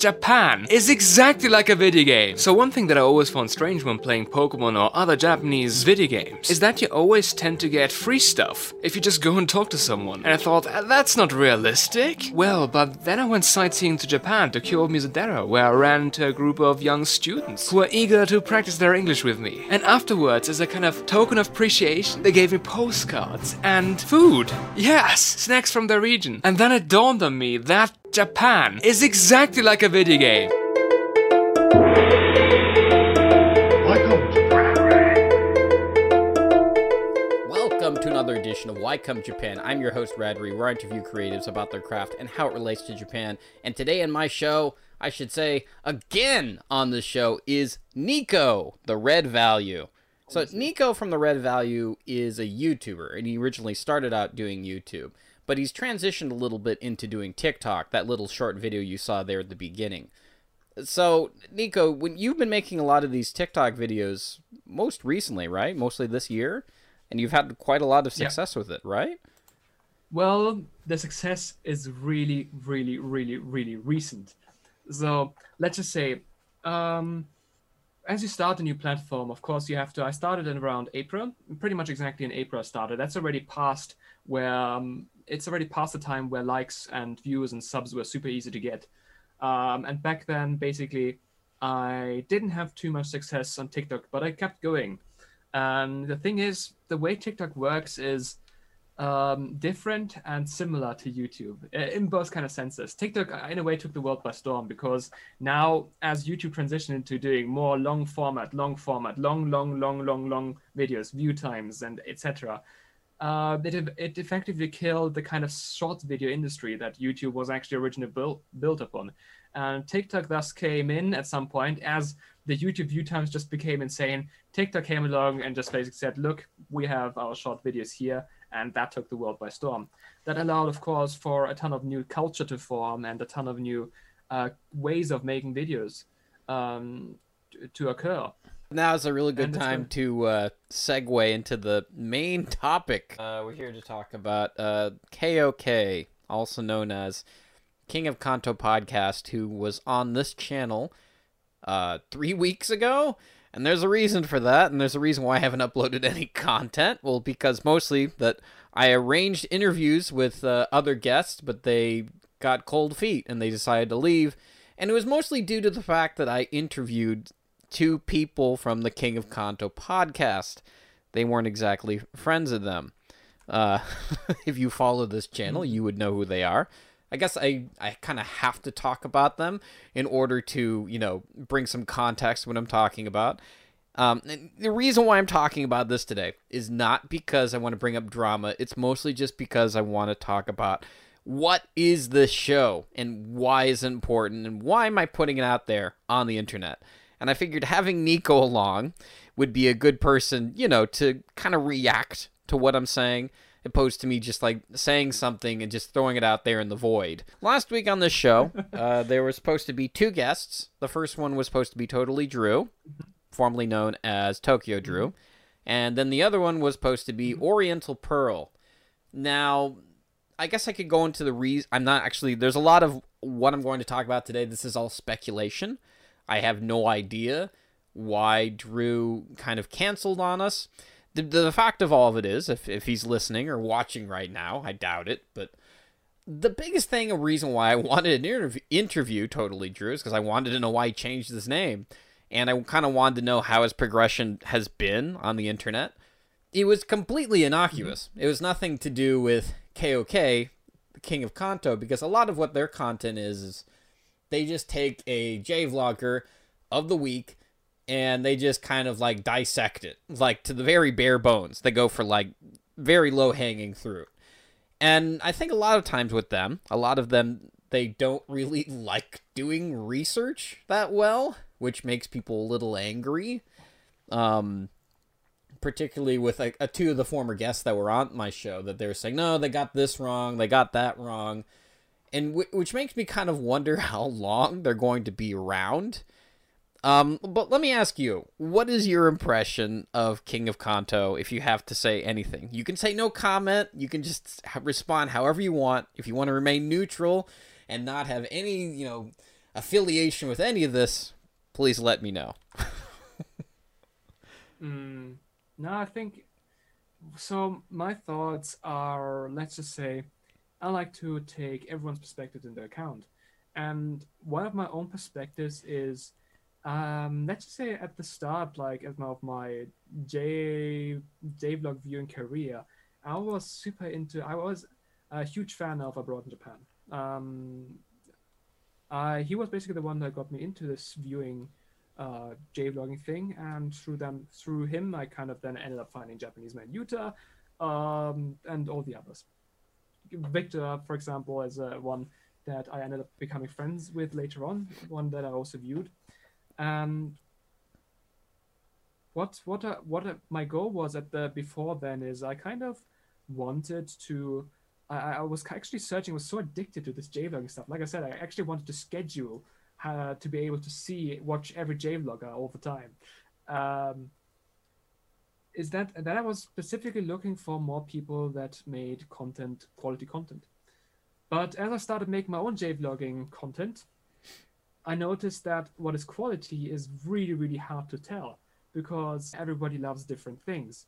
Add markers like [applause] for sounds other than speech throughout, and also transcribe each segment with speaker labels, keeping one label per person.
Speaker 1: Japan is exactly like a video game. So one thing that I always found strange when playing Pokemon or other Japanese video games is that you always tend to get free stuff if you just go and talk to someone. And I thought, "Ah, that's not realistic. Well, but then I went sightseeing to Japan to Kyoto Mizudera where I ran into a group of young students who were eager to practice their English with me. And afterwards, as a kind of token of appreciation, they gave me postcards and food. Yes, snacks from the region. And then it dawned on me that Japan is exactly like a video game.
Speaker 2: Welcome to
Speaker 3: Welcome to another edition of Why Come Japan. I'm your host, Radri, where I interview creatives about their craft and how it relates to Japan. And today in my show, I should say, again on the show, is Nico, the Red Value. So, Nico from the Red Value is a YouTuber, and he originally started out doing YouTube, but he's transitioned a little bit into doing TikTok, that little short video you saw there at the beginning. So, Nico, when you've been making a lot of these TikTok videos most recently, right? Mostly this year, and you've had quite a lot of
Speaker 4: Yeah.
Speaker 3: success with it, right?
Speaker 4: Well, the success is really, really, really, really recent. So let's just say, um, as you start a new platform, of course, you have to. I started in around April, pretty much exactly in April. I started. That's already past where um, it's already past the time where likes and views and subs were super easy to get. Um, and back then, basically, I didn't have too much success on TikTok, but I kept going. And the thing is, the way TikTok works is um, different and similar to YouTube in both kind of senses. TikTok, uh, in a way, took the world by storm because now, as YouTube transitioned into doing more long format, long format, long, long, long, long, long videos, view times, and etc., uh, it, it effectively killed the kind of short video industry that YouTube was actually originally built built upon. And TikTok thus came in at some point as the YouTube view times just became insane. TikTok came along and just basically said, "Look, we have our short videos here." and that took the world by storm. That allowed, of course, for a ton of new culture to form and a ton of new uh, ways of making videos um, to, to occur.
Speaker 3: Now is a really good time to uh, segue into the main topic. Uh, we're here to talk about uh, KOK, also known as King of Kanto Podcast, who was on this channel uh, three weeks ago. And there's a reason for that, and there's a reason why I haven't uploaded any content. Well, because mostly that I arranged interviews with uh, other guests, but they got cold feet and they decided to leave. And it was mostly due to the fact that I interviewed two people from the King of Kanto podcast. They weren't exactly friends of them. Uh, [laughs] if you follow this channel, you would know who they are. I guess I, I kind of have to talk about them in order to, you know, bring some context when I'm talking about. Um, the reason why I'm talking about this today is not because I want to bring up drama. It's mostly just because I want to talk about what is this show and why is it important and why am I putting it out there on the internet. And I figured having Nico along would be a good person, you know, to kind of react to what I'm saying opposed to me just like saying something and just throwing it out there in the void. Last week on this show, [laughs] uh, there were supposed to be two guests. The first one was supposed to be Totally Drew, mm-hmm. formerly known as Tokyo Drew, mm-hmm. and then the other one was supposed to be mm-hmm. Oriental Pearl. Now, I guess I could go into the reason. I'm not actually. There's a lot of what I'm going to talk about today. This is all speculation. I have no idea why Drew kind of canceled on us. The, the fact of all of it is, if, if he's listening or watching right now, I doubt it, but the biggest thing, a reason why I [laughs] wanted an interview, interview Totally Drew is because I wanted to know why he changed his name. And I kind of wanted to know how his progression has been on the internet. It was completely innocuous. Mm-hmm. It was nothing to do with KOK, the King of Kanto, because a lot of what their content is is they just take a J vlogger of the week and they just kind of like dissect it, like to the very bare bones. They go for like very low hanging fruit. And I think a lot of times with them, a lot of them, they don't really [laughs] like doing research that well, which makes people a little angry. Um, particularly with like a, two of the former guests that were on my show, that they were saying, no, they got this wrong, they got that wrong. And w- which makes me kind of wonder [laughs] how long they're going to be around. Um, but let me ask you, what is your impression of King of Kanto if you have to say anything? You can say no comment, you can just respond however you want. If you want to remain neutral and not have any, you know, affiliation with any of this, please let me know. [laughs]
Speaker 4: Mm, no, I think so. My thoughts are let's just say I like to take everyone's perspective into account. And one of my own perspectives is um, let's just say at the start, like as of my J J vlog viewing career, I was super into. I was a huge fan of Abroad in Japan. Um, uh, he was basically the one that got me into this viewing uh, J vlogging thing, and through them, through him, I kind of then ended up finding Japanese man Yuta, um, and all the others. Victor, for example, is uh, one that I ended up becoming friends with later on, one that I also viewed. And what what uh, what uh, my goal was at the before then is I kind of wanted to. I, I was actually searching, was so addicted to this JVlogging stuff. Like I said, I actually wanted to schedule uh, to be able to see watch every JVlogger all the time. Um, is that that I was specifically looking for more people that made content, quality content. But as I started making my own JVlogging content, I noticed that what is quality is really, really hard to tell because everybody loves different things.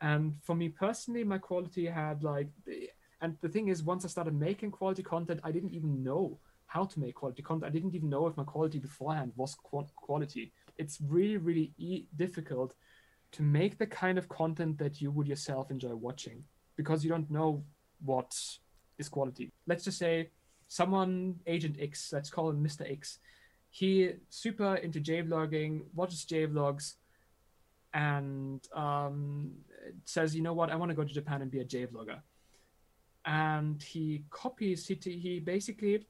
Speaker 4: And for me personally, my quality had like, and the thing is, once I started making quality content, I didn't even know how to make quality content. I didn't even know if my quality beforehand was quality. It's really, really e- difficult to make the kind of content that you would yourself enjoy watching because you don't know what is quality. Let's just say someone, Agent X, let's call him Mr. X, he super into J-vlogging, watches J-vlogs, and um, says, you know what, I want to go to Japan and be a J-vlogger. And he copies, he, he basically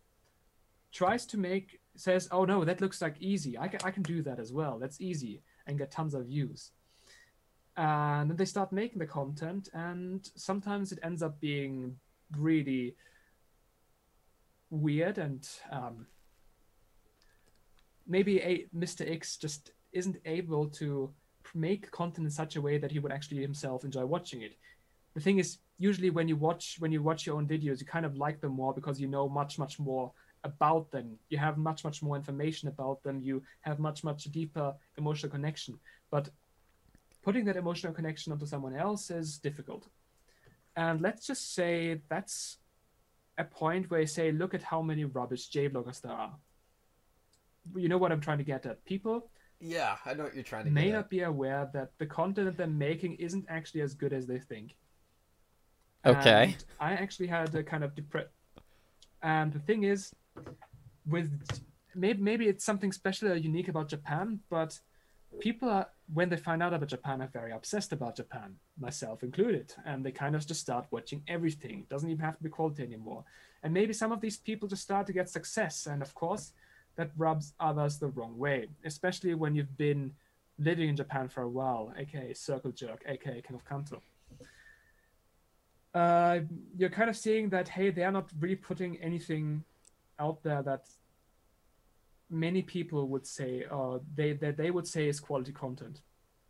Speaker 4: tries to make, says, oh no, that looks like easy. I can, I can do that as well. That's easy and get tons of views and then they start making the content and sometimes it ends up being really weird and um, maybe a mr x just isn't able to make content in such a way that he would actually himself enjoy watching it. The thing is usually when you watch when you watch your own videos you kind of like them more because you know much much more about them. You have much much more information about them. You have much much deeper emotional connection. But putting that emotional connection onto someone else is difficult. And let's just say that's a point where you say, look at how many rubbish J-vloggers there are. You know what I'm trying to get at. People
Speaker 3: yeah, I know what you're trying to
Speaker 4: may not be aware that the content that they're making isn't actually as good as they think.
Speaker 3: Okay.
Speaker 4: And I actually had a kind of depressed. And the thing is, with maybe maybe it's something special or unique about Japan, but people are when they find out about Japan are very obsessed about Japan, myself included, and they kind of just start watching everything. It doesn't even have to be quality anymore. And maybe some of these people just start to get success, and of course, that rubs others the wrong way, especially when you've been living in Japan for a while, aka Circle Jerk, aka King of Kanto. Uh, you're kind of seeing that hey, they are not really putting anything out there that many people would say uh, they that they would say is quality content.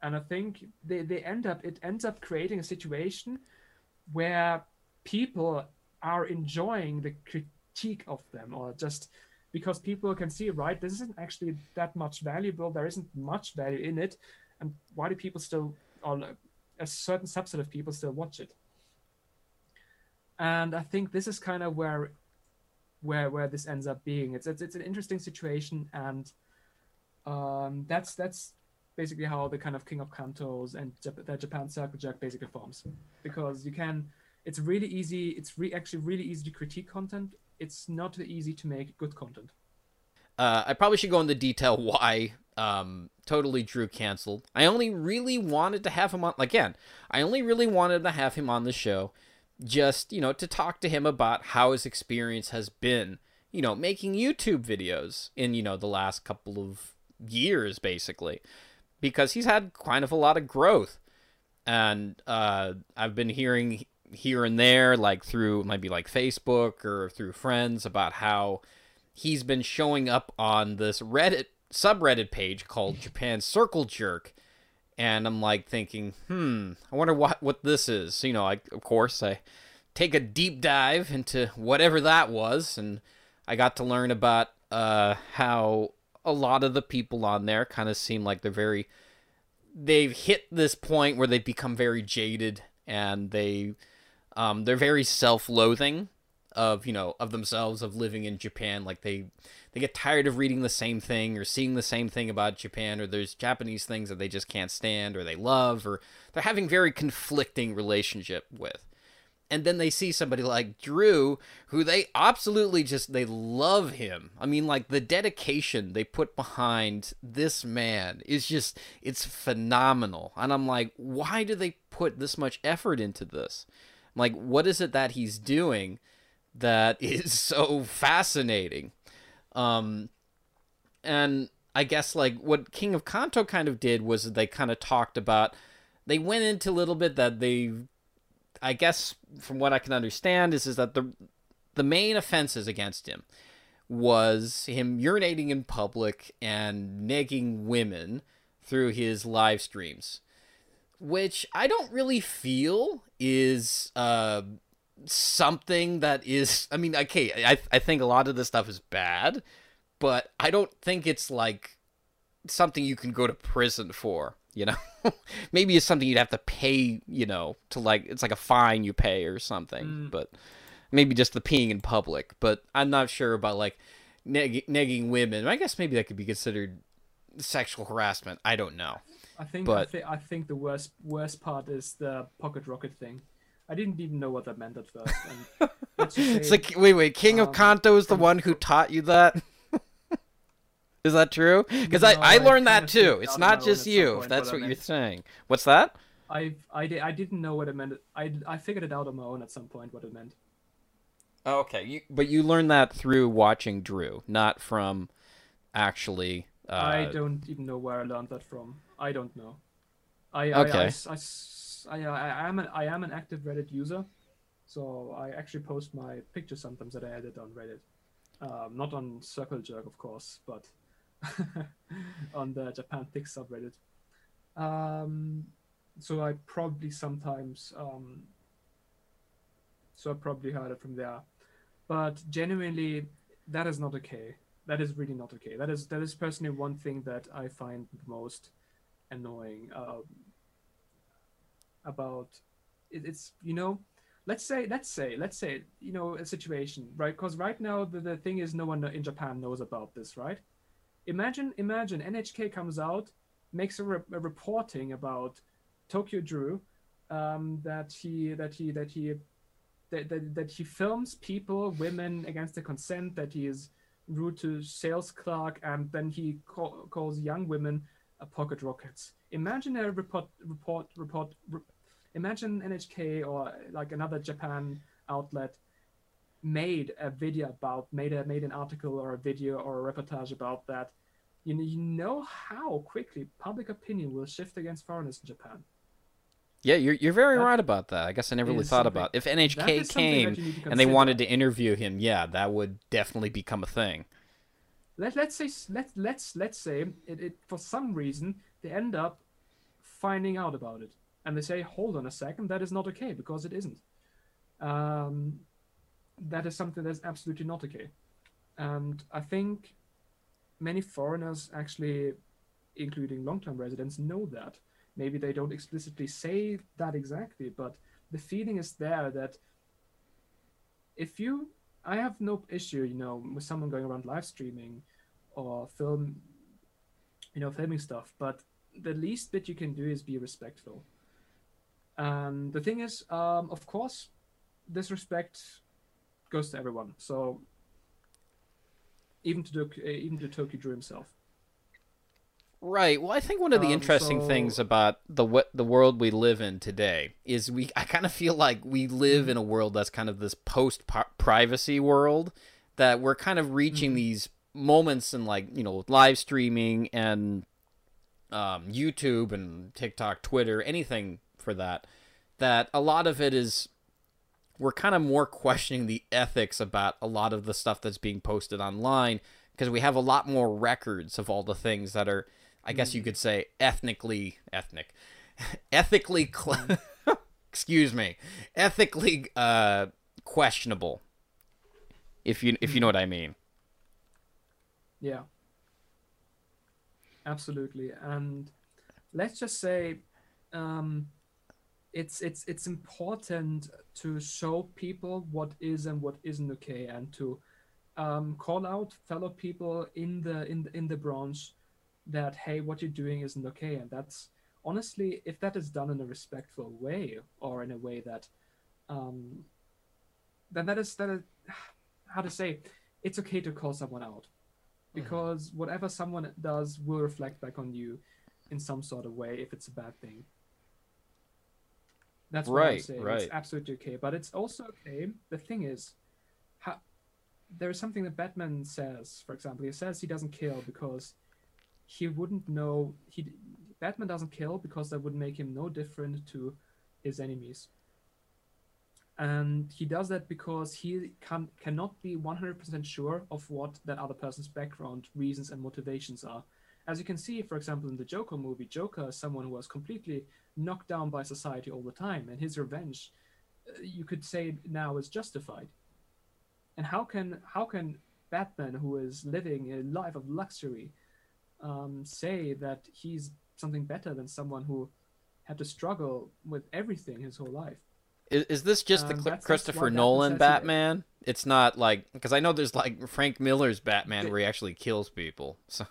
Speaker 4: And i think they, they end up it ends up creating a situation where people are enjoying the critique of them or just because people can see right this isn't actually that much valuable there isn't much value in it and why do people still or a certain subset of people still watch it? And i think this is kind of where where where this ends up being. It's it's, it's an interesting situation, and um, that's that's basically how the kind of King of Kantos and Jap- the Japan Circle Jerk basically forms, because you can. It's really easy. It's re- actually really easy to critique content. It's not easy to make good content.
Speaker 3: Uh, I probably should go into detail why um, Totally Drew canceled. I only really wanted to have him on again. I only really wanted to have him on the show just, you know, to talk to him about how his experience has been, you know, making YouTube videos in, you know, the last couple of years, basically, because he's had kind of a lot of growth. And uh, I've been hearing here and there, like through maybe like Facebook or through friends, about how he's been showing up on this Reddit subreddit page called Japan Circle Jerk and I'm like thinking, hmm, I wonder what what this is. You know, I of course I take a deep dive into whatever that was, and I got to learn about uh, how a lot of the people on there kind of seem like they're very they've hit this point where they've become very jaded and they um, they're very self-loathing of you know of themselves of living in Japan like they they get tired of reading the same thing or seeing the same thing about Japan or there's Japanese things that they just can't stand or they love or they're having very conflicting relationship with and then they see somebody like Drew, who they absolutely just they love him. I mean, like the dedication they put behind this man is just it's phenomenal. And I'm like, why do they put this much effort into this? Like, what is it that he's doing that [laughs] is so fascinating? Um, and I guess like what King of Kanto kind of did was they kind of talked about. They went into a little bit that they I guess from what I can understand is is that the the main offenses against him was him urinating in public and negging women through his live streams, which I don't really feel is uh, something that is. I mean, okay, I I think a lot of this stuff is bad, but I don't think it's like something you can go to prison for you know [laughs] maybe it's something you'd have to pay you know to like it's like a fine you pay or something
Speaker 4: Mm.
Speaker 3: but maybe just the peeing in public but i'm not sure about like neg- negging women i guess maybe that could be considered sexual harassment i don't know
Speaker 4: I think
Speaker 3: But-
Speaker 4: I, thi- I think the worst worst part is the pocket rocket thing. I didn't even know what that meant at first. And [laughs]
Speaker 3: it's like wait wait king of
Speaker 4: um,
Speaker 3: kanto is the
Speaker 4: from-
Speaker 3: one who taught you that [laughs] is that true because
Speaker 4: No,
Speaker 3: I, I
Speaker 4: I
Speaker 3: learned that too it's not
Speaker 4: on my own
Speaker 3: just you if
Speaker 4: point
Speaker 3: that's
Speaker 4: what
Speaker 3: what you're saying what's that
Speaker 4: I I did I didn't know what it meant. I I figured it out on my own at some point what it meant.
Speaker 3: Oh, okay, you, but you learned that through watching Drew, not from actually. Uh,
Speaker 4: I don't even know where I learned that from. I don't know. I
Speaker 3: Okay.
Speaker 4: I, I, I, I, I am an I am an active Reddit user, so I actually post my pictures sometimes that I edit on Reddit. Um, not on Circle Jerk, of course, but [laughs] on the Japan Thick subreddit. Um, so I probably sometimes um, so I probably heard it from there, but genuinely, that is not okay. That is really not okay. That is that is personally one thing that I find the most annoying um, about it, it's you know let's say let's say let's say you know a situation right? Because right now the, the thing is no one in japan knows about this right? Imagine imagine nhk comes out makes a, re- a reporting about tokyo drew um, that he that he that he that, that, that he films people women against their consent that he is rude to sales clerk and then he call, calls young women uh, pocket rockets imagine a report report report re- imagine nhk or like another japan outlet made a video about made a made an article or a video or a reportage about that you know, you know how quickly public opinion will shift against foreigners in japan
Speaker 3: yeah, you're you're very
Speaker 4: That
Speaker 3: right about that. I guess I never really thought about if NHK came
Speaker 4: that you need to
Speaker 3: and they wanted to interview him. Yeah, that would definitely become a thing.
Speaker 4: let, let's say let's let's let's say it, it for some reason they end up finding out about it. And they say hold on a second that is not okay because it isn't. Um, that is something that's absolutely not okay. And i think many foreigners actually including long-term residents know that. Maybe they don't explicitly say that exactly but the feeling is there that if you i have no issue you know with someone going around live streaming or film you know filming stuff but the least bit you can do is be respectful and the thing is um, of course disrespect goes to everyone so even to Dok- uh, even to Tokyo Drew himself
Speaker 3: Right. Well, I think one of the
Speaker 4: Um,
Speaker 3: interesting
Speaker 4: so-
Speaker 3: things about the what the world we live in today is we I kind of feel like we live
Speaker 4: Mm-hmm.
Speaker 3: in a world that's kind of this post privacy world that we're kind of
Speaker 4: Mm-hmm.
Speaker 3: reaching these moments in like you know live streaming and um, YouTube and TikTok, Twitter, anything for that. That a lot of it is we're kind of more questioning the ethics about a lot of the stuff that's being posted online because we have a lot more records of all the things that are I guess you could say ethnically ethnic [laughs] ethically cl- [laughs] excuse me ethically uh questionable if you if you know what I mean
Speaker 4: Yeah. Absolutely. And let's just say um, it's it's it's important to show people what is and what isn't okay and to um, call out fellow people in the in the, in the branch that hey what you're doing isn't okay and that's honestly if that is done in a respectful way or in a way that um, then that is that is, [sighs] how to say it's okay to call someone out Mm-hmm. because whatever someone does will reflect back on you in some sort of way if it's a bad thing that's what I'm
Speaker 3: Right,
Speaker 4: saying.
Speaker 3: right.
Speaker 4: It's absolutely okay, but it's also okay. The thing is, how, there is something that Batman says. For example, he says he doesn't kill because he wouldn't know. He Batman doesn't kill because that would make him no different to his enemies. And he does that because he can cannot be 100% sure of what that other person's background, reasons, and motivations are. As you can see, for example, in the Joker movie, Joker is someone who was completely knocked down by society all the time, and his revenge, uh, you could say now, is justified. And how can how can Batman, who is living a life of luxury, um, say that he's something better than someone who had to struggle with everything his whole life?
Speaker 3: Is, is this just the
Speaker 4: Um,
Speaker 3: Cl-
Speaker 4: that's- that's
Speaker 3: Christopher
Speaker 4: why Batman
Speaker 3: Nolan Batman? It's not like because I know there's like Frank Miller's Batman where he actually kills people. [laughs] So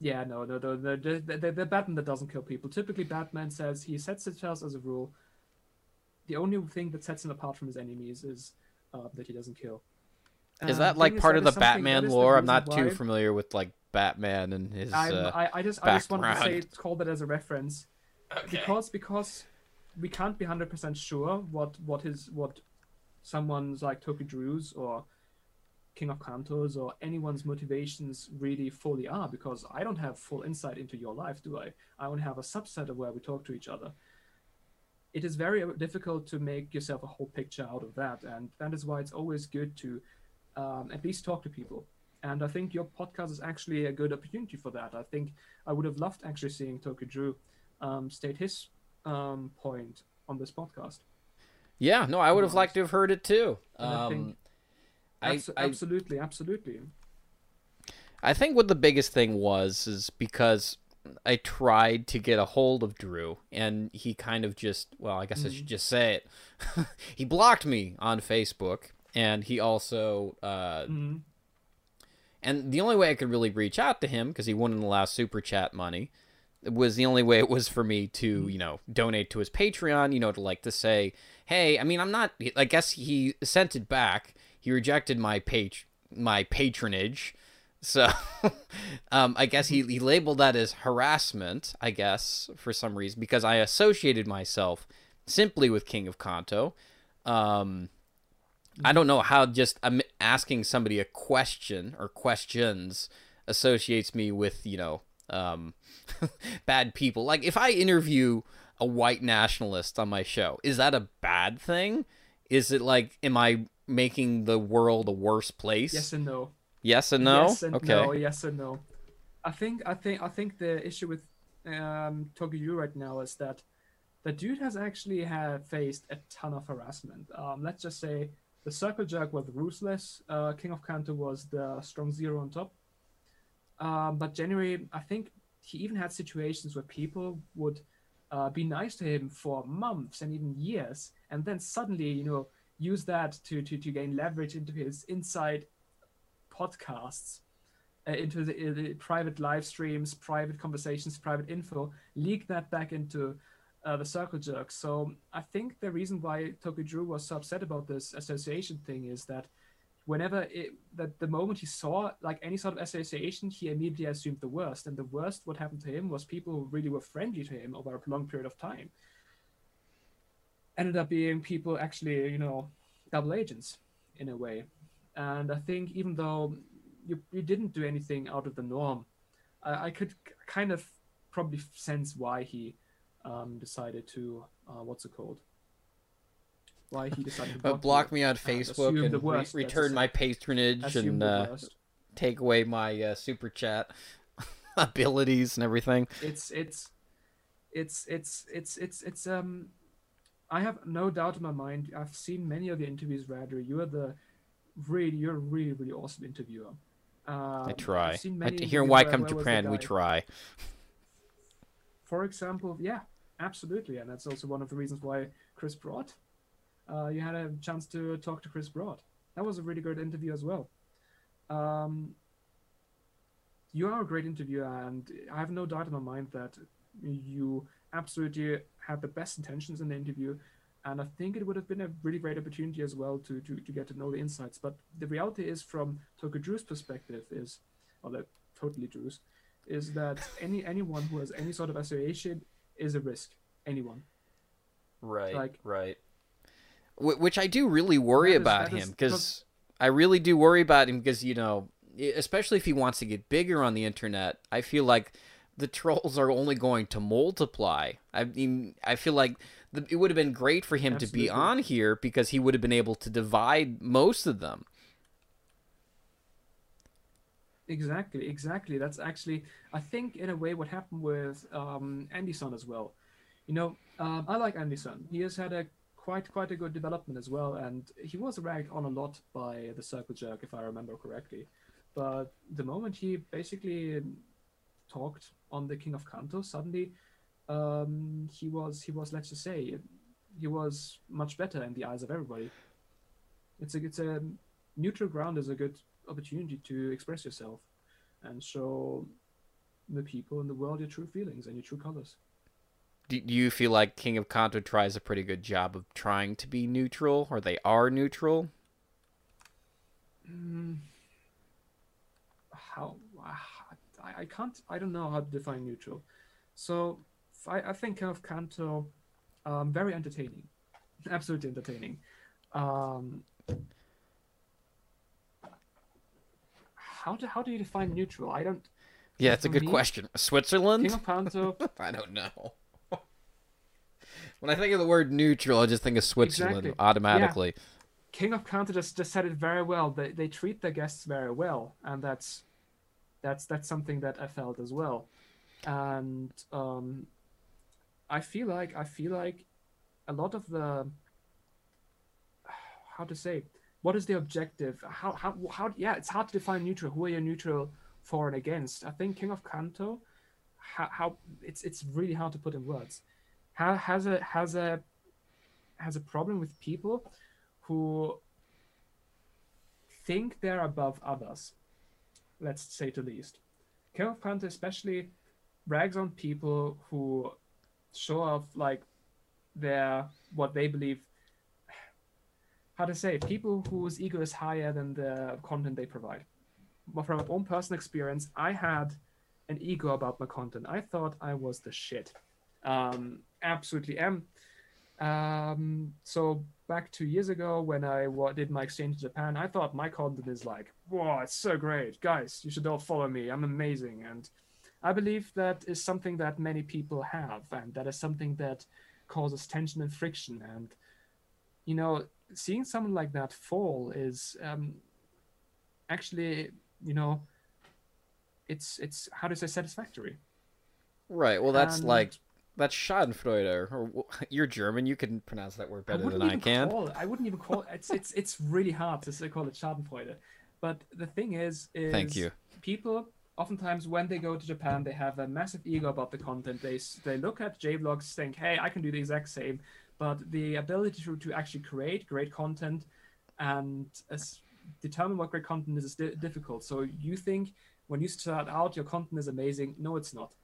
Speaker 4: Yeah, no, no, no, the, the, the, the Batman that doesn't kill people. Typically, Batman says he sets himself as a rule. The only thing that sets him apart from his enemies is uh, that he doesn't kill.
Speaker 3: is
Speaker 4: Um,
Speaker 3: that
Speaker 4: thing
Speaker 3: like part
Speaker 4: that
Speaker 3: of the
Speaker 4: is something- that
Speaker 3: Batman
Speaker 4: is the
Speaker 3: lore? I'm
Speaker 4: reason
Speaker 3: not too familiar with like Batman and his.
Speaker 4: I'm,
Speaker 3: Uh...
Speaker 4: I, I just I just wanted to say
Speaker 3: background.
Speaker 4: call that as a reference because because we can't be hundred percent sure what what his what someone's like Tokyo Drew's or King of Kantos or anyone's motivations really fully are because I don't have full insight into your life, do I? I only have a subset of where we talk to each other. It is very difficult to make yourself a whole picture out of that, and that is why it's always good to um, at least talk to people. And I think your podcast is actually a good opportunity for that. I think I would have loved actually seeing Tokyo Drew um, state his um, point on this podcast.
Speaker 3: Yeah, no, I would have liked to have heard it too.
Speaker 4: And I think-
Speaker 3: Um, I,
Speaker 4: Abso-
Speaker 3: I,
Speaker 4: absolutely, absolutely.
Speaker 3: I think what the biggest thing was is because I tried to get a hold of Drew and he kind of just well, I guess I should just say it. [laughs] he blocked me on Facebook and he also uh
Speaker 4: hmm
Speaker 3: and the only way I could really reach out to him because he wouldn't allow super chat money was the only way it was for me to you know donate to his Patreon. You know to like to say, hey, I mean I'm not. I guess he sent it back. He rejected my page my patronage. So, [laughs] um, I guess he, he labeled that as harassment, I guess, for some reason, because I associated myself simply with King of Kanto. Um, I don't know how just um, asking somebody a question or questions associates me with, you know, um, [laughs] bad people. Like, if I interview a white nationalist on my show, is that a bad thing? Is it like, am I making the world a worse place?
Speaker 4: Yes and no.
Speaker 3: Yes and no?
Speaker 4: Yes and
Speaker 3: okay.
Speaker 4: no. Yes and no. I think I think I think the issue with um, Tokyo Drew right now is that the dude has actually had faced a ton of harassment. Um, let's just say the circle jerk was ruthless. Uh, King of Kanto was the strong zero on top. Um, but generally, I think he even had situations where people would uh, be nice to him for months and even years, and then suddenly, you know, use that to to, to gain leverage into his inside podcasts, uh, into the, uh, the private live streams, private conversations, private info, leak that back into uh, the circle jerk. So I think the reason why Tokyo Drew was so upset about this association thing is that whenever it, that the moment he saw like any sort of association, he immediately assumed the worst. And the worst what happened to him was people who really were friendly to him over a long period of time ended up being people actually, you know, double agents in a way. And I think even though you, you didn't do anything out of the norm, I, I could kind of probably sense why he um, decided to uh, what's it called? Why he decided to
Speaker 3: But
Speaker 4: block,
Speaker 3: block me on Facebook
Speaker 4: assume
Speaker 3: and re- return my patronage
Speaker 4: assume
Speaker 3: and uh, take away my uh, super chat [laughs] abilities and everything.
Speaker 4: it's it's it's it's it's it's it's um I have no doubt in my mind. I've seen many of your interviews, Radri. You are the really you're a really really awesome interviewer. Um,
Speaker 3: I try. I, here in Why Come to Japan, we try.
Speaker 4: For example, yeah, absolutely, and that's also one of the reasons why Chris Broad. Uh, you had a chance to talk to Chris Broad. That was a really good interview as well. Um, you are a great interviewer, and I have no doubt in my mind that you absolutely had the best intentions in the interview. And I think it would have been a really great opportunity as well to, to, to get to know the insights. But the reality is, from Tokyo Drew's perspective, is, or the totally Drew's, is that any anyone who has any sort of association is a risk. Anyone.
Speaker 3: Right,
Speaker 4: Like-
Speaker 3: right. Wh- Which I do really worry
Speaker 4: is-
Speaker 3: about him because I really do worry about him because you know, especially if he wants to get bigger on the internet, I feel like the [laughs] trolls are only going to multiply. I mean, I feel like the, it would have been great for him to be on here because he would have been able to divide most of them.
Speaker 4: Exactly, exactly. That's actually, I think, in a way, what happened with um, Andy Son as well. You know, um, I like Andy Son. He has had a quite quite a good development as well, and he was ragged on a lot by the Circle Jerk, if I remember correctly. But the moment he basically talked on the King of Kanto, suddenly um, he was he was let's just say he was much better in the eyes of everybody. It's a it's a neutral ground is a good opportunity to express yourself and show the people in the world your true feelings and your true colors.
Speaker 3: Do, do you feel like King of Kanto tries a pretty good job of trying to be neutral, or they are neutral?
Speaker 4: How I, I can't I don't know how to define neutral. So I, I think of Kanto um, very entertaining, [laughs] absolutely entertaining. Um, how do how do you define neutral? I don't.
Speaker 3: Yeah, it's a
Speaker 4: For
Speaker 3: good
Speaker 4: me,
Speaker 3: question. Switzerland?
Speaker 4: King of Kanto. [laughs]
Speaker 3: I don't know. When I think of the word neutral, I just think of Switzerland
Speaker 4: Exactly.
Speaker 3: automatically.
Speaker 4: King of Kanto just, just said it very well. They they treat their guests very well, and that's that's that's something that I felt as well. And um, I feel like I feel like a lot of the [sighs] how to say what is the objective? How how how? Yeah, it's hard to define neutral. Who are you neutral for and against? I think King of Kanto, how, how it's it's really hard to put in words. Has a has a has a problem with people who think they're above others. Let's say to least. Of Kanto especially rags on people who show off like their what they believe how to say people whose ego is higher than the content they provide. But from my own personal experience, I had an ego about my content. I thought I was the shit. Um, absolutely am. Um, so back two years ago when I did my exchange to Japan, I thought my content is like, wow, it's so great, guys. You should all follow me. I'm amazing, and I believe that is something that many people have, and that is something that causes tension and friction. And you know, seeing someone like that fall is um, actually, you know, it's it's how to say satisfactory.
Speaker 3: Right. Well, that's
Speaker 4: And-
Speaker 3: like that's Schadenfreude. Or [laughs] you're German. You can pronounce that word better
Speaker 4: wouldn't
Speaker 3: than I
Speaker 4: even
Speaker 3: can.
Speaker 4: Call it, I wouldn't even call it. It's it's it's really hard to say, call it Schadenfreude. But the thing is, is
Speaker 3: Thank you.
Speaker 4: People oftentimes when they go to Japan, they have a massive ego about the content. They they look at JVlogs, think, hey, I can do the exact same. But the ability to, to actually create great content and uh, as, determine what great content is is di- difficult. So you think when you start out, your content is amazing. No, it's not.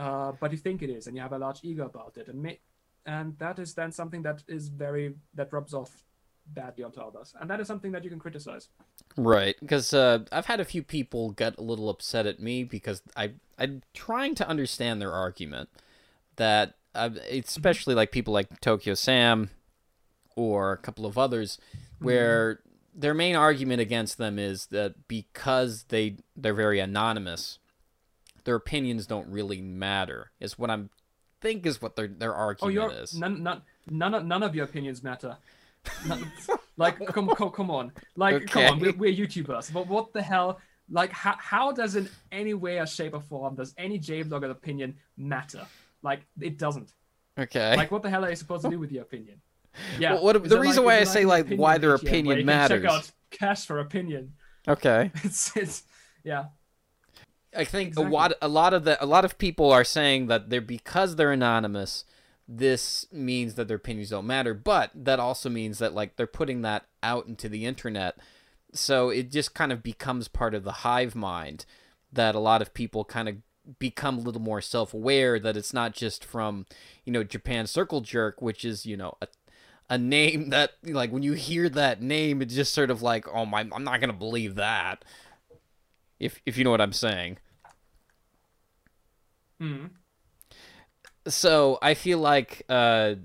Speaker 4: Uh, but you think it is, and you have a large ego about it, and may- and that is then something that is very that rubs off badly onto others, and that is something that you can criticize.
Speaker 3: Right, because uh, I've had a few people get a little upset at me because I I'm trying to understand their argument that uh, especially like people like Tokyo Sam or a couple of others where their main argument against them is that because they they're very anonymous their opinions don't really matter is what I'm think is what their their
Speaker 4: Oh,
Speaker 3: argument
Speaker 4: you're
Speaker 3: is.
Speaker 4: none, none, none, of- none of your opinions matter. None- like, come, come, come on, like, come on, we're, we're YouTubers, but what the hell? Like, how, how does in any way, or shape, or form does any J-vlogger opinion matter? Like, it doesn't.
Speaker 3: okay.
Speaker 4: Like, what the hell are you supposed to do with your opinion? [laughs] Yeah.
Speaker 3: Well, what- the reason
Speaker 4: like-
Speaker 3: why I
Speaker 4: there,
Speaker 3: say, like, why their opinion matters.
Speaker 4: Check out Cash for opinion.
Speaker 3: okay. [laughs]
Speaker 4: It's it's Yeah.
Speaker 3: I think
Speaker 4: Exactly.
Speaker 3: a lot a lot of the a lot of people are saying that they're because they're anonymous, this means that their opinions don't matter, but that also means that like they're putting that out into the internet. So it just kind of becomes part of the hive mind that a lot of people kind of become a little more self-aware that it's not just from, you know, Japan Circle Jerk, which is, you know, a a name that like when you hear that name it's just sort of like, "Oh my, I'm not going to believe that." If if you know what I'm saying.
Speaker 4: Hmm.
Speaker 3: so I feel like uh,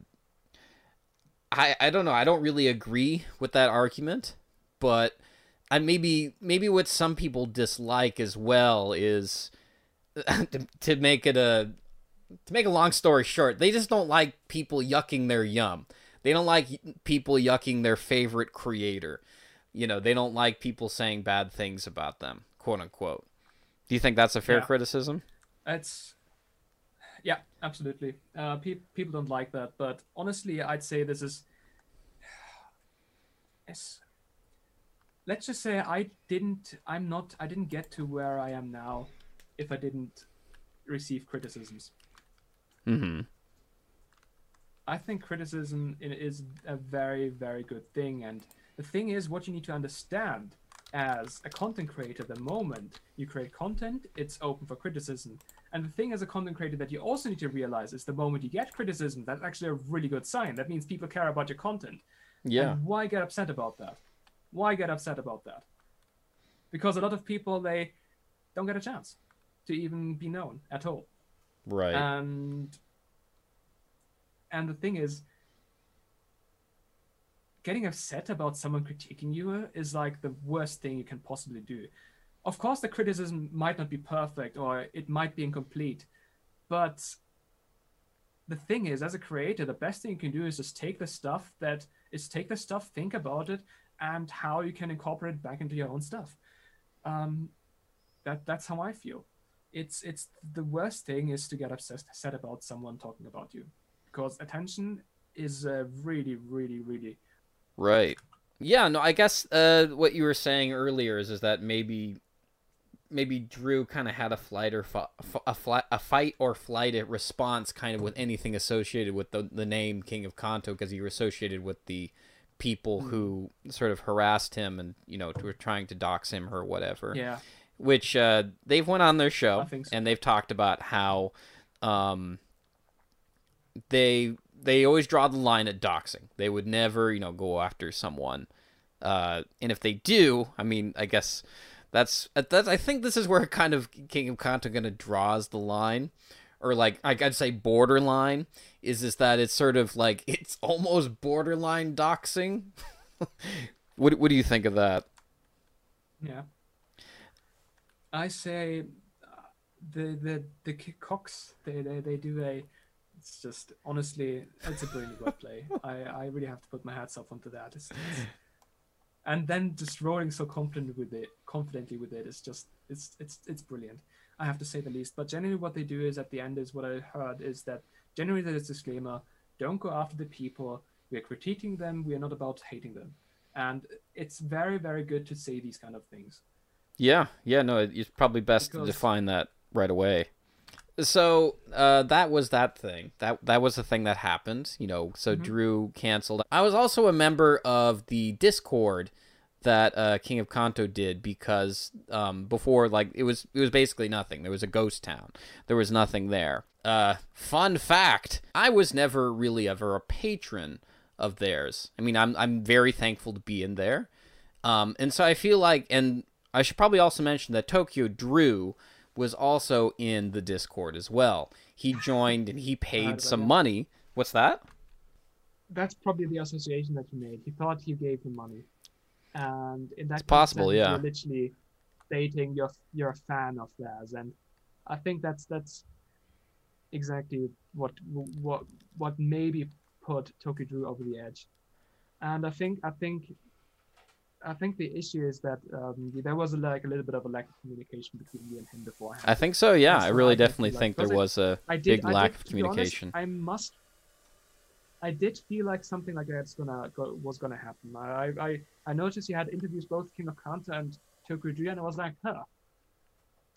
Speaker 3: I I don't know. I don't really agree with that argument, but I maybe maybe what some people dislike as well is [laughs] to, to make it a to make a long story short, they just don't like people yucking their yum. They don't like people yucking their favorite creator. You know, they don't like people saying bad things about them, quote unquote. Do you think that's a fair
Speaker 4: Yeah.
Speaker 3: criticism?
Speaker 4: It's yeah, absolutely. Uh, pe- people don't like that, but honestly, I'd say this is. It's, let's just say I didn't. I'm not. I didn't get to where I am now, if I didn't receive criticisms.
Speaker 3: Mm-hmm.
Speaker 4: I think criticism is a very, very good thing. And the thing is, what you need to understand as a content creator, the moment you create content, it's open for criticism. And the thing as a content creator that you also need to realize is the moment you get criticism, that's actually a really good sign. That means people care about your content.
Speaker 3: Yeah.
Speaker 4: And why get upset about that? Why get upset about that? Because a lot of people, they don't get a chance to even be known at all
Speaker 3: Right.
Speaker 4: and and the thing is getting upset about someone critiquing you is like the worst thing you can possibly do. Of course the criticism might not be perfect or it might be incomplete but the thing is as a creator the best thing you can do is just take the stuff that is take the stuff think about it and how you can incorporate it back into your own stuff. Um, that that's how i feel. It's it's the worst thing is to get upset about someone talking about you because attention is uh, really really really
Speaker 3: Right. Yeah, no, I guess uh, what you were saying earlier is is that maybe maybe Drew kind of had a flight or fi- a flight a fight or flight response kind of with anything associated with the the name King of Kanto because you were associated with the people who sort of harassed him and you know were trying to dox him or whatever.
Speaker 4: yeah
Speaker 3: which uh, they've went on their show
Speaker 4: so.
Speaker 3: and they've talked about how um, they they always draw the line at doxing. They would never, you know, go after someone. Uh, and if they do, I mean, I guess that's that's. I think this is where kind of King of Kanto kind of draws the line, or like I'd say borderline. Is is that it's sort of like [laughs] it's almost borderline doxing. [laughs] what what do you think of that?
Speaker 4: yeah i say uh, the the the cox they, they they do a it's just honestly it's a brilliant wordplay [laughs] i i really have to put my hats off onto that. And then just rolling so confident with it confidently with it is just it's it's it's brilliant i have to say the least. But generally what they do is at the end is what i heard is that generally there's a disclaimer don't go after the people we are critiquing them we are not about hating them. And it's very very good to say these kind of things.
Speaker 3: Yeah, yeah, no, it's probably best to define that right away. So uh, that was that thing. That that was the thing that happened. You know, so Drew canceled. I was also a member of the Discord that uh, King of Kanto did because um, before, like, it was it was basically nothing. There was a ghost town. There was nothing there. Uh, fun fact: I was never really ever a patron of theirs. I mean, I'm I'm very thankful to be in there. Um, and so I feel like, and I should probably also mention that Tokyo Drew was also in the Discord as well. He joined and he [laughs] paid some
Speaker 4: that.
Speaker 3: money. What's that?
Speaker 4: that's probably the association that you made. He thought you gave him money, and in that
Speaker 3: It's possible, yeah.
Speaker 4: You're literally stating you're you're a fan of theirs, and I think that's that's exactly what what what maybe put Tokyo Drew over the edge. And I think I think I think the issue is that um, there was a, like a little bit of a lack of communication between you and him beforehand.
Speaker 3: I think so. Yeah,
Speaker 4: That's
Speaker 3: I really
Speaker 4: I
Speaker 3: definitely
Speaker 4: like,
Speaker 3: think there was a
Speaker 4: I did,
Speaker 3: big
Speaker 4: I
Speaker 3: lack
Speaker 4: did-
Speaker 3: of
Speaker 4: be honest,
Speaker 3: communication.
Speaker 4: I must. I did feel like something like that's gonna go, was gonna happen. I, I I noticed you had interviews both King of Kanto and Tokyo and I was like, huh,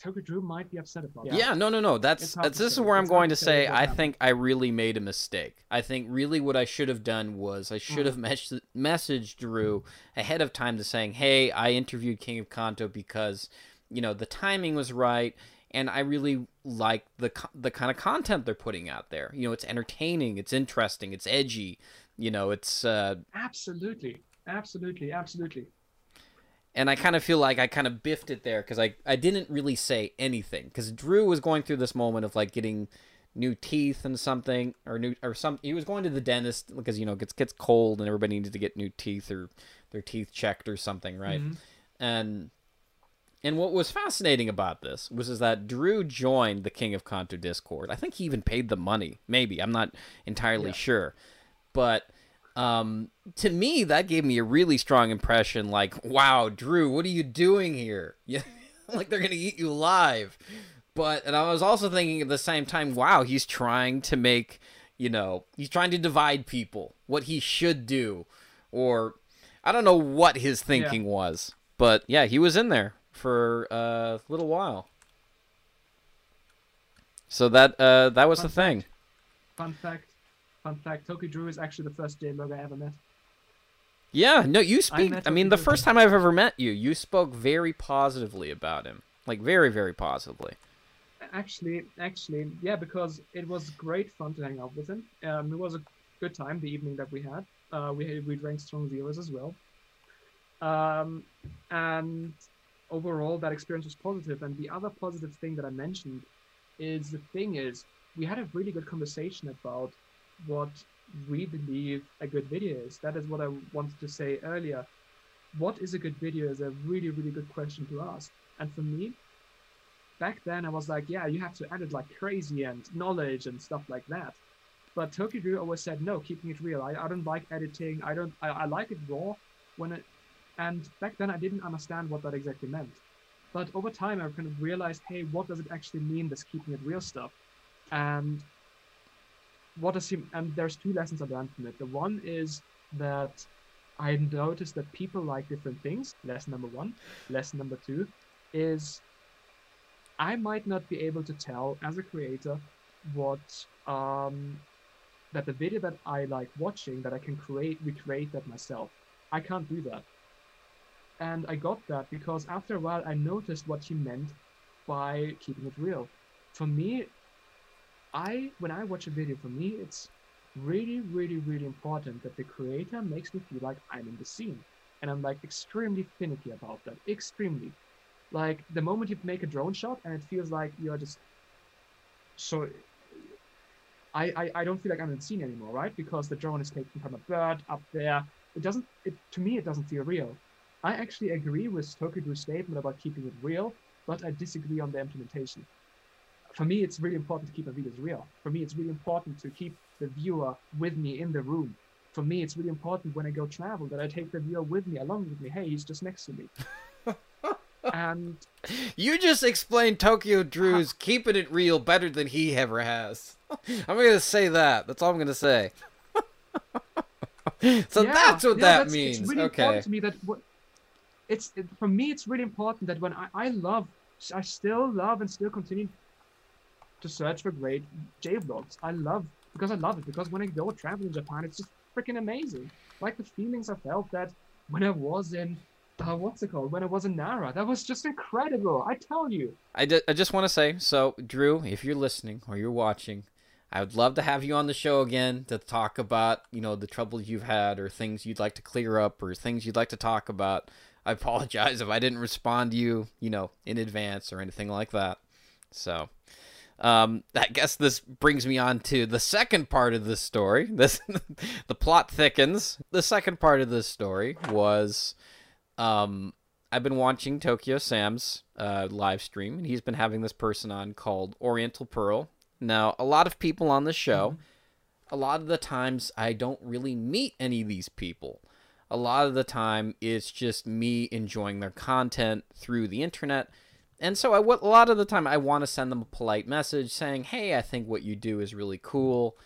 Speaker 4: Tokyo Drew might be upset about.
Speaker 3: Yeah, no, no, no. That's that's this is
Speaker 4: say.
Speaker 3: where I'm
Speaker 4: It's
Speaker 3: going
Speaker 4: to
Speaker 3: to
Speaker 4: say
Speaker 3: say I
Speaker 4: happened.
Speaker 3: think I really made a mistake. I think really what I should have done was I
Speaker 4: Mm.
Speaker 3: should have mes- messaged Drew ahead of time to saying, "Hey, I interviewed King of Kanto because, you know, the timing was right and I really like the co- the kind of content they're putting out there. You know, it's entertaining, it's interesting, it's edgy, you know, it's uh
Speaker 4: Absolutely, absolutely, absolutely.
Speaker 3: And I kind of feel like I kind of biffed it there because I, I didn't really say anything because Drew was going through this moment of like getting new teeth and something or new or some he was going to the dentist because you know it gets gets cold and everybody needs to get new teeth or their teeth checked or something right
Speaker 4: Mhm.
Speaker 3: and and what was fascinating about this was is that Drew joined the King of Kanto Discord I think he even paid the money maybe I'm not entirely
Speaker 4: Yeah.
Speaker 3: sure but um, to me, that gave me a really strong impression. Like, wow, Drew, what are you doing here? [laughs] Yeah, like they're gonna eat you alive. But and I was also thinking at the same time, wow, he's trying to make, you know, he's trying to divide people. What he should do, or I don't know what his thinking was. But yeah, he was in there for a little while. So that uh, that was
Speaker 4: Fun
Speaker 3: the thing.
Speaker 4: Fun fact, fun fact: Tokyo Drew is actually the first J-Log I ever met.
Speaker 3: Yeah, no, you speak.
Speaker 4: met
Speaker 3: I mean, the
Speaker 4: because-
Speaker 3: first time I've ever met you, you spoke very positively about him, like very, very positively.
Speaker 4: Actually, actually, yeah, because it was great fun to hang out with him. Um, it was a good time the evening that we had. Uh, we had, we drank strong zeros as well. Um, and overall, that experience was positive. And the other positive thing that I mentioned is the thing is we had a really good conversation about what we believe a good video is. That is what I wanted to say earlier. What is a good video is a really, really good question to ask. And for me, back then I was like, yeah, you have to edit like crazy and knowledge and stuff like that. But Tokyo Drew always said, no, keeping it real. I, I don't like editing. I don't. I, I like it raw when it. And back then I didn't understand what that exactly meant. But over time I kind of realized, hey, what does it actually mean? This keeping it real stuff, and what does he? And there's two lessons I learned from it. The one is that I noticed that people like different things. Lesson number one. Lesson number two is I might not be able to tell as a creator what um, that the video that I like watching that I can create recreate that myself. I can't do that. And I got that because after a while I noticed what he meant by keeping it real. For me, I when I watch a video, for me it's really, really, really important that the creator makes me feel like I'm in the scene. And I'm like extremely finicky about that. Extremely. Like the moment you make a drone shot and it feels like you're just so I, I, I don't feel like I'm in the scene anymore, right? Because the drone is taken from a bird up there. It doesn't it to me it doesn't feel real. I actually agree with Tokyo Drew's statement about keeping it real, but I disagree on the implementation. For me, it's really important to keep the videos real. For me, it's really important to keep the viewer with me in the room. For me, it's really important when I go travel that I take the viewer with me, along with me. Hey, he's just next to me. [laughs] and
Speaker 3: You just explained Tokyo Drew's [laughs] keeping it real better than he ever has. [laughs] I'm gonna say that. That's all I'm gonna say. so
Speaker 4: Yeah,
Speaker 3: that's what
Speaker 4: yeah,
Speaker 3: that
Speaker 4: that's-
Speaker 3: means.
Speaker 4: It's really
Speaker 3: okay.
Speaker 4: important to me that what it's it, for me. It's really important that when I, I love, I still love and still continue to search for great J vlogs. I love because I love it because when I go travel in Japan, it's just freaking amazing. Like the feelings I felt that when I was in. Uh, what's it called? When I was in Nara, that was just incredible. I tell you.
Speaker 3: I, I just want to say, so Drew, if you're listening or you're watching, I would love to have you on the show again to talk about, you know, the troubles you've had or things you'd like to clear up or things you'd like to talk about. I apologize if I didn't respond to you, you know, in advance or anything like that. So, um, I guess this brings me on to the second part of this story. [laughs] This, the plot thickens. The second part of this story was, um, I've been watching Tokyo Sam's uh, live stream, and he's been having this person on called Oriental Pearl. Now, a lot of people on the show, a lot of the times I don't really meet any of these people. A lot of the time, it's just me enjoying their content through the internet. And so, I, a lot of the time, I want to send them a polite message saying, "Hey, I think what you do is really cool.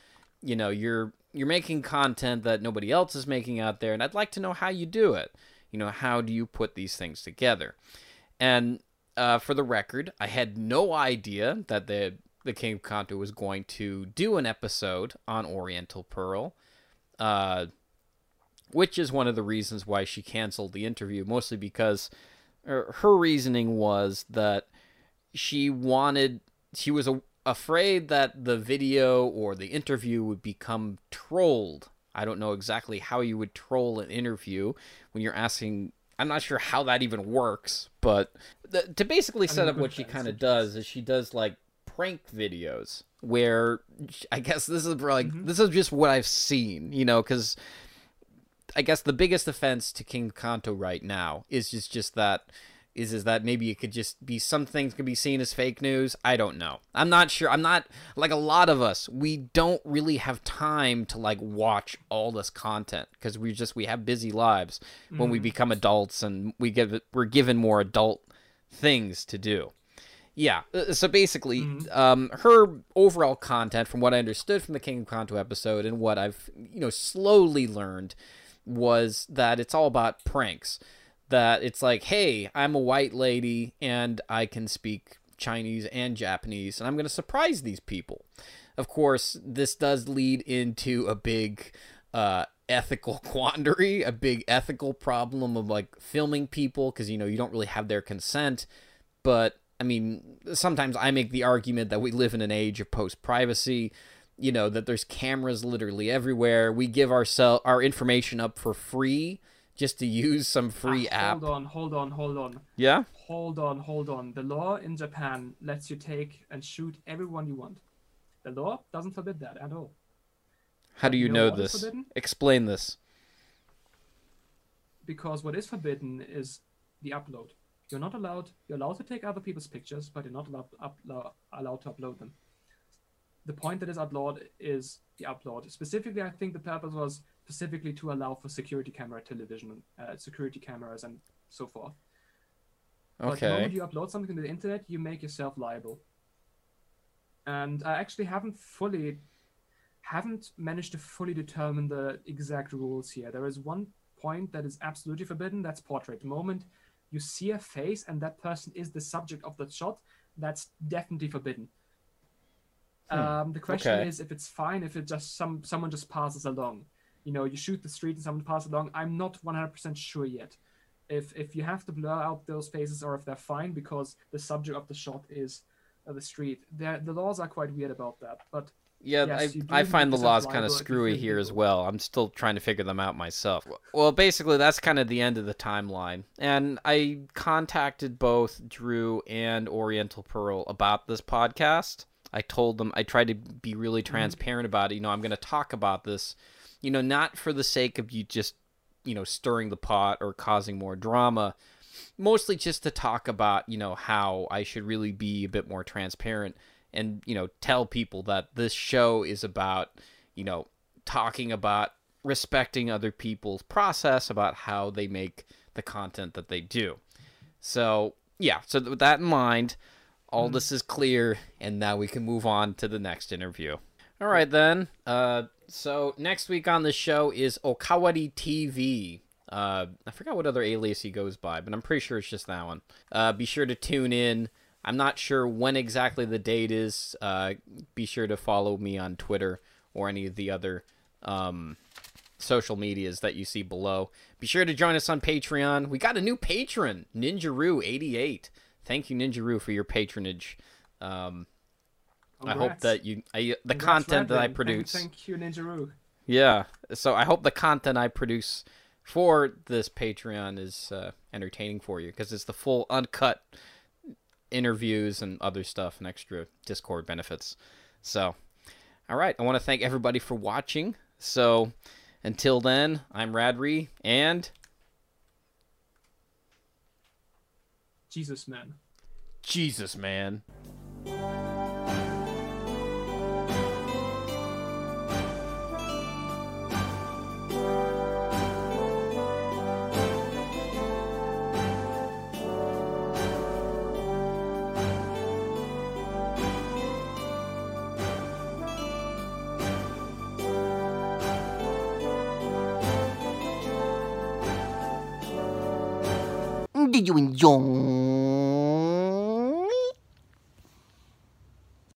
Speaker 3: You know, you're you're making content that nobody else is making out there, and I'd like to know how you do it. You know, how do you put these things together?" And uh, for the record, I had no idea that the the King of Kanto was going to do an episode on Oriental Pearl, uh, which is one of the reasons why she canceled the interview, mostly because her, her reasoning was that she wanted, she was a, afraid that the video or the interview would become trolled. I don't know exactly how you would troll an interview when you're asking. I'm not sure how that even works, but the, to basically set up what she kind of does is she does like prank videos where I guess this is like this is just what I've seen, you know, because I guess the biggest offense to King Kanto right now is just just that is is that maybe it could just be some things could be seen as fake news. I don't know. I'm not sure. I'm not like a lot of us. We don't really have time to like watch all this content because we just we have busy lives when we become adults and we get we're given more adult things to do. Yeah. uh, So basically, um, her overall content, from what I understood from the King of Kanto episode and what I've you know slowly learned, was that it's all about pranks. That it's like, hey, I'm a white lady and I can speak Chinese and Japanese, and I'm going to surprise these people. Of course, this does lead into a big uh, ethical [laughs] quandary, a big ethical problem of like filming people because you know you don't really have their consent. But I mean, sometimes I make the argument that we live in an age of post privacy. You know that there's cameras literally everywhere. We give ourselves our information up for free just to use some free
Speaker 4: Ah,
Speaker 3: app.
Speaker 4: Hold on, hold on, hold on.
Speaker 3: Yeah.
Speaker 4: Hold on, hold on. The law in Japan lets you take and shoot everyone you want. The law doesn't forbid that at all.
Speaker 3: How do you
Speaker 4: you know
Speaker 3: know this? Explain this.
Speaker 4: Because what is forbidden is the upload. You're not allowed. You're allowed to take other people's pictures, but you're not allowed to upload, allowed to upload them. The point that is outlawed is the upload. Specifically, I think the purpose was specifically to allow for security camera television, uh, security cameras, and so forth. Okay. But the moment you upload something to the internet, you make yourself liable. And I actually haven't fully, haven't managed to fully determine the exact rules here. There is one point that is absolutely forbidden. That's portrait. The moment you see a face and that person is the subject of the shot, that's definitely forbidden. Um, the question
Speaker 3: okay.
Speaker 4: is if it's fine if it just some someone just passes along. You know, you shoot the street and someone passes along. I'm not 100% sure yet if if you have to blur out those faces or if they're fine because the subject of the shot is uh, the street. They're, the laws are quite weird about that, but
Speaker 3: Yeah,
Speaker 4: Yes,
Speaker 3: I, I find the laws kind of screwy here as well. I'm still trying to figure them out myself. Well, basically, that's kind of the end of the timeline. And I contacted both Drew and Oriental Pearl about this podcast. I told them, I tried to be really
Speaker 4: Mm-hmm.
Speaker 3: transparent about it. You know, I'm going to talk about this, you know, not for the sake of you just, you know, stirring the pot or causing more drama, mostly just to talk about you know how I should really be a bit more transparent and you know tell people that this show is about you know talking about respecting other people's process about how they make the content that they do. So yeah, so with that in mind, all this is clear, and now we can move on to the next interview. All right then. Uh, so next week on the show is Okawari TV. Uh, I forgot what other alias he goes by, but I'm pretty sure it's just that one. Uh, be sure to tune in. I'm not sure when exactly the date is. Uh, be sure to follow me on Twitter or any of the other um, social medias that you see below. Be sure to join us on Patreon. We got a new patron, Ninjaroo88. Thank you, Ninjaroo, for your patronage. Um, I hope that you, I, the
Speaker 4: Congrats,
Speaker 3: content that I
Speaker 4: and
Speaker 3: produce.
Speaker 4: Thank you, Ninjaroo.
Speaker 3: Yeah. So I hope the content I produce for this Patreon is uh, entertaining for you because it's the full uncut interviews and other stuff and extra Discord benefits. So, all right. I want to thank everybody for watching. So, until then, I'm Radri and
Speaker 4: Jesus, man.
Speaker 3: Jesus, man.
Speaker 5: Did you enjoy?